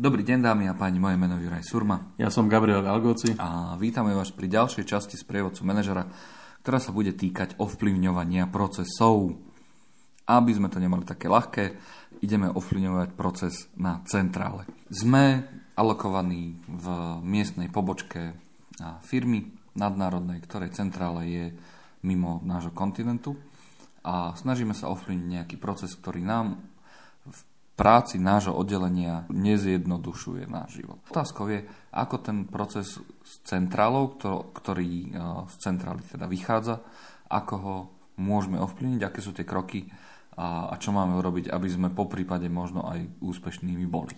Dobrý deň dámy a páni, moje meno je Juraj Surma. Ja som Gabriel Galgoci. A vítame vás pri ďalšej časti z prievodcu manažera, ktorá sa bude týkať ovplyvňovania procesov. Aby sme to nemali také ľahké, ideme ovplyvňovať proces na centrále. Sme alokovaní v miestnej pobočke firmy nadnárodnej, ktorej centrále je mimo nášho kontinentu a snažíme sa ovplyvniť nejaký proces, ktorý nám práci nášho oddelenia nezjednodušuje náš život. Otázkou je, ako ten proces s centrálou, ktorý z centrály teda vychádza, ako ho môžeme ovplyvniť, aké sú tie kroky, a, a čo máme urobiť, aby sme po prípade možno aj úspešnými boli.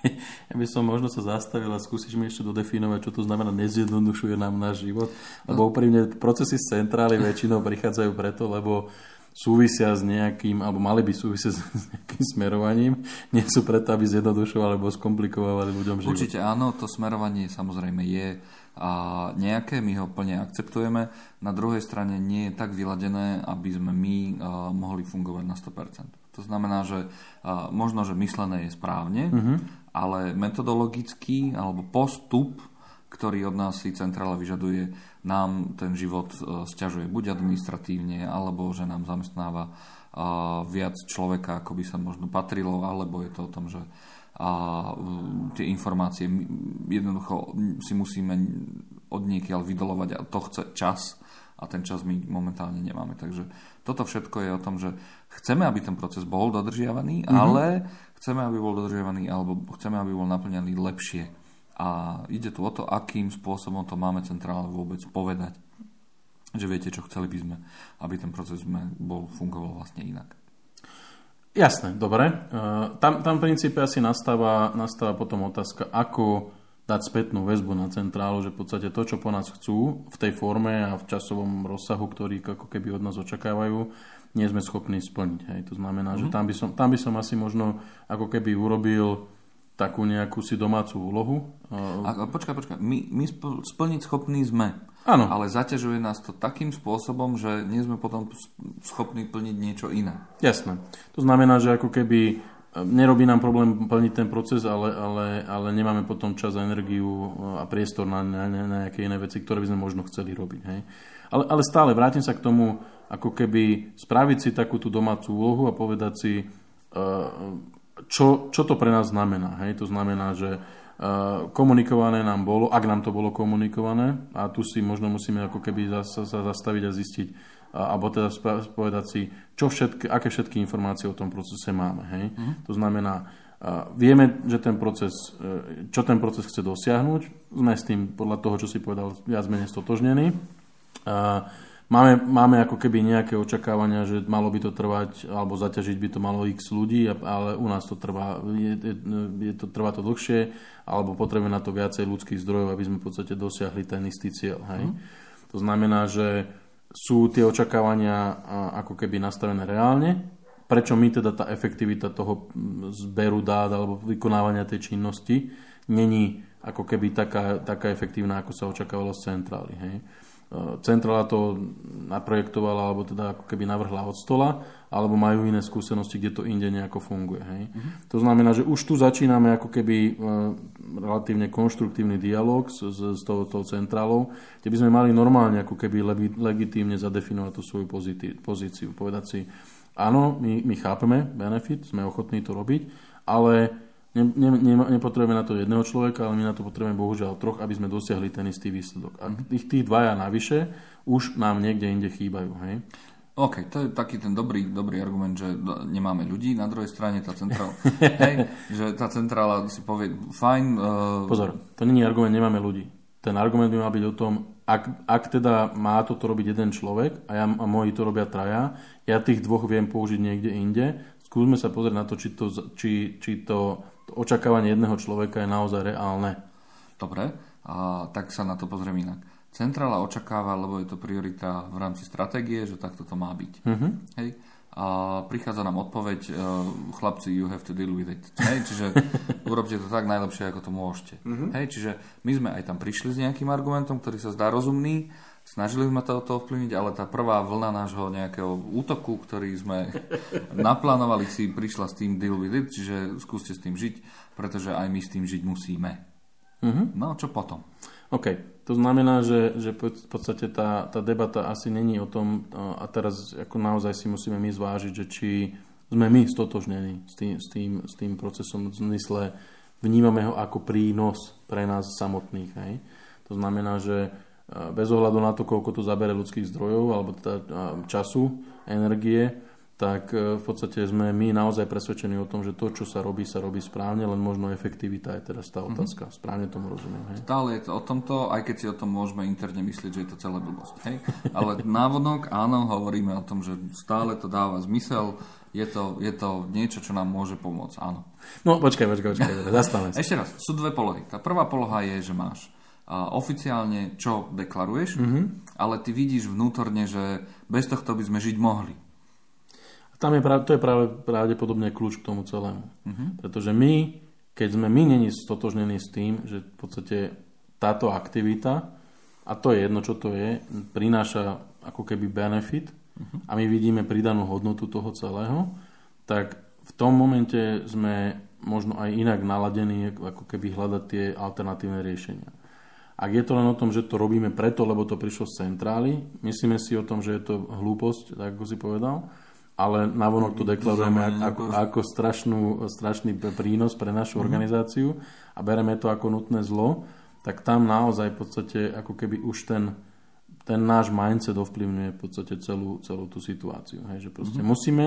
Ja by som možno sa zastavil a skúsiš mi ešte dodefinovať, čo to znamená nezjednodušuje nám náš život. Lebo úprimne procesy z centrály väčšinou prichádzajú preto, lebo súvisia s nejakým, alebo mali by súvisia s nejakým smerovaním, nie sú preto, aby zjednodušovali alebo skomplikovali ľuďom život. Určite áno, to smerovanie samozrejme je a nejaké, my ho plne akceptujeme. Na druhej strane nie je tak vyladené, aby sme my uh, mohli fungovať na 100%. To znamená, že uh, možno, že myslené je správne, uh-huh. ale metodologický alebo postup, ktorý od nás si centrála vyžaduje, nám ten život uh, sťažuje buď administratívne, alebo že nám zamestnáva uh, viac človeka, ako by sa možno patrilo, alebo je to o tom, že tie informácie jednoducho si musíme od niekiaľ vydolovať a to chce čas a ten čas my momentálne nemáme. Takže toto všetko je o tom, že chceme, aby ten proces bol dodržiavaný, mm-hmm. ale chceme, aby bol dodržiavaný alebo chceme, aby bol naplňaný lepšie. A ide tu o to, akým spôsobom to máme centrále vôbec povedať. Že viete, čo chceli by sme, aby ten proces bol fungoval vlastne inak. Jasné, dobre. Uh, tam, tam v princípe asi nastáva, nastáva potom otázka, ako dať spätnú väzbu na centrálu, že v podstate to, čo po nás chcú v tej forme a v časovom rozsahu, ktorý ako keby od nás očakávajú, nie sme schopní splniť. Hej. To znamená, mm-hmm. že mhm. tam by, som, tam by som asi možno ako keby urobil takú nejakú si domácu úlohu. A, počkaj, počkaj, my, my splniť schopní sme. Áno. Ale zaťažuje nás to takým spôsobom, že nie sme potom schopní plniť niečo iné. Jasné. To znamená, že ako keby e, nerobí nám problém plniť ten proces, ale, ale, ale nemáme potom čas a energiu e, a priestor na, na, na nejaké iné veci, ktoré by sme možno chceli robiť. Hej. Ale, ale stále vrátim sa k tomu, ako keby spraviť si takú tú domácu úlohu a povedať si, uh, čo, čo to pre nás znamená. Hej? To znamená, že uh, komunikované nám bolo, ak nám to bolo komunikované, a tu si možno musíme ako keby sa, sa zastaviť a zistiť, alebo teda povedať si, čo všetky, aké všetky informácie o tom procese máme. Hej? Uh-huh. To znamená, uh, vieme, že ten proces, uh, čo ten proces chce dosiahnuť, sme s tým podľa toho, čo si povedal, viac menej stotožnení. Uh, Máme, máme ako keby nejaké očakávania, že malo by to trvať, alebo zaťažiť by to malo x ľudí, ale u nás to trvá, je, je, je to, trvá to dlhšie, alebo potrebujeme na to viacej ľudských zdrojov, aby sme v podstate dosiahli ten istý cieľ. Hej? Mm. To znamená, že sú tie očakávania ako keby nastavené reálne, prečo my teda tá efektivita toho zberu dát alebo vykonávania tej činnosti není ako keby taká, taká efektívna, ako sa očakávalo z centrály. Hej? Centrála to naprojektovala alebo teda ako keby navrhla od stola, alebo majú iné skúsenosti, kde to inde nejako funguje. Hej. Uh-huh. To znamená, že už tu začíname ako keby e, relatívne konštruktívny dialog s, s, s tou, tou centrálou, kde by sme mali normálne ako keby le, legitímne zadefinovať tú svoju pozíciu, pozíciu. Povedať si, áno, my, my chápeme benefit, sme ochotní to robiť, ale ne, ne, ne, nepotrebujeme na to jedného človeka, ale my na to potrebujeme bohužiaľ troch, aby sme dosiahli ten istý výsledok. A mhm. tých, tých dvaja navyše už nám niekde inde chýbajú. Hej? OK, to je taký ten dobrý, dobrý argument, že nemáme ľudí. Na druhej strane tá centrála, hej, že tá centrála si povie, fajn. Uh... Pozor, to není argument, nemáme ľudí. Ten argument by mal byť o tom, ak, ak teda má toto robiť jeden človek a, ja, a moji to robia traja, ja tých dvoch viem použiť niekde inde, skúsme sa pozrieť na to, či to, či, či to očakávanie jedného človeka je naozaj reálne. Dobre, a tak sa na to pozriem inak. Centrála očakáva, lebo je to priorita v rámci stratégie, že takto to má byť. Uh-huh. Hej? A prichádza nám odpoveď, uh, chlapci, you have to deal with it. Hej? Čiže urobte to tak najlepšie, ako to môžete. Uh-huh. Hej? Čiže my sme aj tam prišli s nejakým argumentom, ktorý sa zdá rozumný, Snažili sme to, to ovplyvniť, ale tá prvá vlna nášho nejakého útoku, ktorý sme naplánovali si, prišla s tým deal with it, čiže skúste s tým žiť, pretože aj my s tým žiť musíme. Mm-hmm. No, čo potom? OK, to znamená, že, že v podstate tá, tá debata asi není o tom, a teraz ako naozaj si musíme my zvážiť, že či sme my stotožnení s tým, s tým, s tým procesom v zmysle, vnímame ho ako prínos pre nás samotných. Hej? To znamená, že bez ohľadu na to, koľko to zabere ľudských zdrojov alebo teda času, energie, tak e, v podstate sme my naozaj presvedčení o tom, že to, čo sa robí, sa robí správne, len možno efektivita je teraz tá mhm. otázka. Mm-hmm. Správne tomu rozumiem. Hej? Stále je to o tomto, aj keď si o tom môžeme interne myslieť, že je to celé blbosť. Hej? Ale návodok, áno, hovoríme o tom, že stále to dáva zmysel, je to, je to niečo, čo nám môže pomôcť, áno. No počkaj, počkaj, počkaj, zastavme Ešte raz, sú dve polohy. Tá prvá poloha je, že máš oficiálne, čo deklaruješ, mm-hmm. ale ty vidíš vnútorne, že bez tohto by sme žiť mohli. Tam je práve, to je práve pravdepodobne kľúč k tomu celému. Mm-hmm. Pretože my, keď sme my není stotožnení s tým, že v podstate táto aktivita, a to je jedno, čo to je, prináša ako keby benefit mm-hmm. a my vidíme pridanú hodnotu toho celého, tak v tom momente sme možno aj inak naladení, ako keby hľadať tie alternatívne riešenia. Ak je to len o tom, že to robíme preto, lebo to prišlo z centrály, myslíme si o tom, že je to hlúposť, tak ako si povedal, ale navonok to deklarujeme ako, ako strašnú, strašný prínos pre našu mm-hmm. organizáciu a bereme to ako nutné zlo, tak tam naozaj v podstate ako keby už ten, ten náš mindset ovplyvňuje v podstate celú, celú tú situáciu. Hej, že proste mm-hmm. musíme,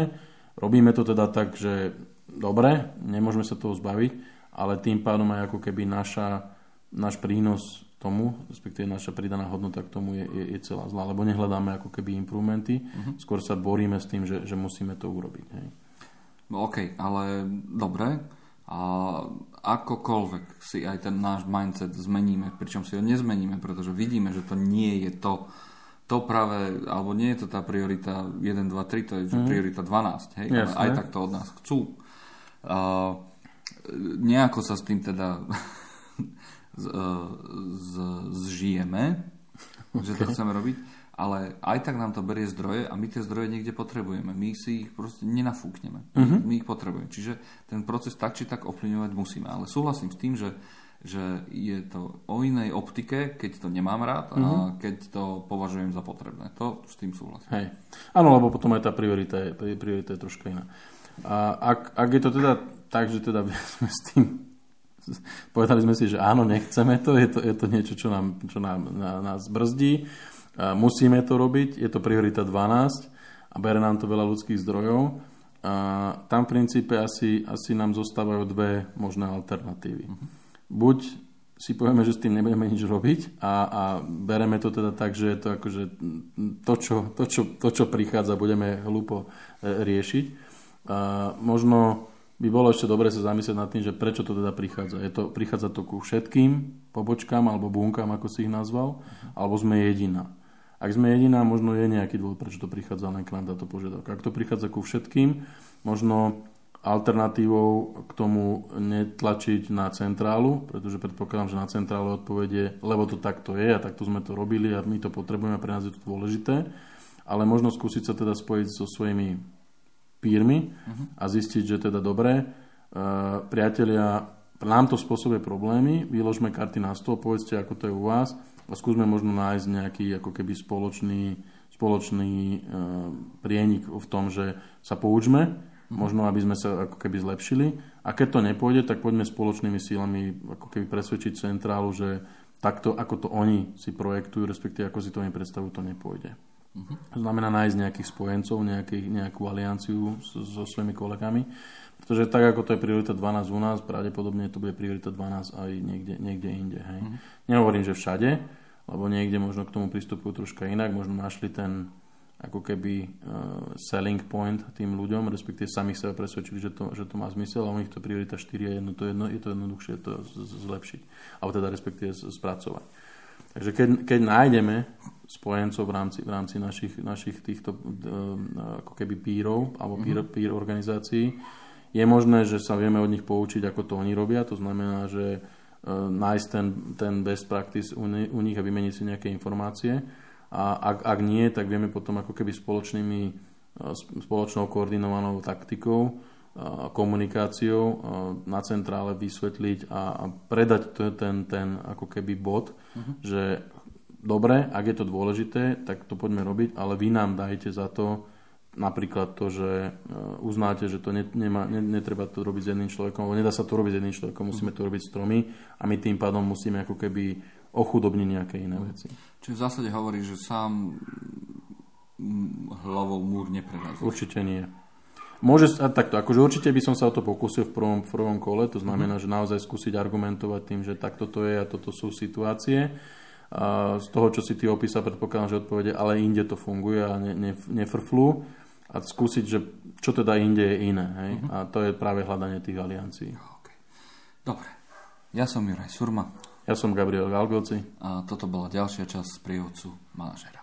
robíme to teda tak, že dobre, nemôžeme sa toho zbaviť, ale tým pádom aj ako keby naša, náš prínos tomu, respektíve naša pridaná hodnota k tomu je, je, je celá zlá, lebo nehľadáme ako keby improvementy, uh-huh. skôr sa boríme s tým, že, že musíme to urobiť. Hej. No, OK, ale dobre, a akokoľvek si aj ten náš mindset zmeníme, pričom si ho nezmeníme, pretože vidíme, že to nie je to, to práve, alebo nie je to tá priorita 1, 2, 3, to je mm. priorita 12, hej, ale aj tak to od nás chcú. Uh, nejako sa s tým teda z, e, z, zžijeme, okay. že to chceme robiť, ale aj tak nám to berie zdroje a my tie zdroje niekde potrebujeme. My si ich proste nenafúkneme. Uh-huh. My ich potrebujeme. Čiže ten proces tak či tak ovplyvňovať musíme. Ale súhlasím s tým, že že je to o inej optike, keď to nemám rád a uh-huh. keď to považujem za potrebné. To s tým súhlasím. Hej. Áno, lebo potom aj tá priorita je, priorita je troška iná. A ak, ak je to teda tak, že teda sme s tým Povedali sme si, že áno, nechceme to, je to, je to niečo, čo, nám, čo nám, na, nás brzdí. Musíme to robiť, je to priorita 12 a bere nám to veľa ľudských zdrojov. A tam v princípe asi, asi nám zostávajú dve možné alternatívy. Uh-huh. Buď si povieme, že s tým nebudeme nič robiť a, a bereme to teda tak, že je to akože to, čo, to, čo, to, čo prichádza, budeme hlúpo e, riešiť. A možno by bolo ešte dobre sa zamyslieť nad tým, že prečo to teda prichádza. Je to, prichádza to ku všetkým pobočkám alebo bunkám, ako si ich nazval, alebo sme jediná. Ak sme jediná, možno je nejaký dôvod, prečo to prichádza len k nám táto požiadavka. Ak to prichádza ku všetkým, možno alternatívou k tomu netlačiť na centrálu, pretože predpokladám, že na centrále odpovedie, lebo to takto je a takto sme to robili a my to potrebujeme, pre nás je to dôležité, ale možno skúsiť sa teda spojiť so svojimi pírmi uh-huh. a zistiť, že teda dobré, uh, priatelia, nám to spôsobuje problémy, vyložme karty na stôl, povedzte, ako to je u vás a skúsme možno nájsť nejaký ako keby spoločný, spoločný uh, prienik v tom, že sa poučme, možno aby sme sa ako keby zlepšili a keď to nepôjde, tak poďme spoločnými sílami ako keby presvedčiť centrálu, že takto, ako to oni si projektujú, respektíve ako si to oni predstavujú, to nepôjde. Uh-huh. Znamená nájsť nejakých spojencov, nejaký, nejakú alianciu so, so svojimi kolegami. Pretože tak, ako to je priorita 12 u nás, pravdepodobne to bude priorita 12 aj niekde, niekde inde. Hej. Uh-huh. Nehovorím, že všade, lebo niekde možno k tomu pristupujú troška inak, možno našli ten ako keby uh, selling point tým ľuďom, respektíve sami sa presvedčili, že to, že to má zmysel a u nich to priorita 4 je, jedno, to jedno, je to jednoduchšie to zlepšiť. Alebo teda respektíve spracovať. Takže keď, keď nájdeme spojencov v rámci, v rámci našich, našich týchto ako keby pírov alebo pír, mm-hmm. pír organizácií, je možné, že sa vieme od nich poučiť, ako to oni robia. To znamená, že uh, nájsť ten, ten best practice u, ne, u nich a vymeniť si nejaké informácie. A a ak, ak nie, tak vieme potom ako keby spoločnými, spoločnou koordinovanou taktikou komunikáciou na centrále vysvetliť a, predať ten, ten ako keby bod, uh-huh. že dobre, ak je to dôležité, tak to poďme robiť, ale vy nám dajte za to napríklad to, že e, uznáte, že to ne, nemá, ne, netreba to robiť s jedným človekom, alebo nedá sa to robiť s jedným človekom, musíme to robiť s tromi a my tým pádom musíme ako keby ochudobniť nejaké iné mhm. veci. Čiže v zásade hovorí, že sám hlavou múr neprerazí. Určite nie. Môže, a takto, akože určite by som sa o to pokusil v prvom, v prvom kole, to znamená, mm. že naozaj skúsiť argumentovať tým, že takto to je a toto sú situácie a z toho, čo si ty opísal, predpokladám, že odpovede, ale inde to funguje a ne, ne, nefrflú a skúsiť, že čo teda inde je iné. Hej? Uh-huh. A to je práve hľadanie tých aliancií. Okay. Dobre. Ja som Juraj Surma. Ja som Gabriel Galgoci. A toto bola ďalšia časť z prievodcu manažera.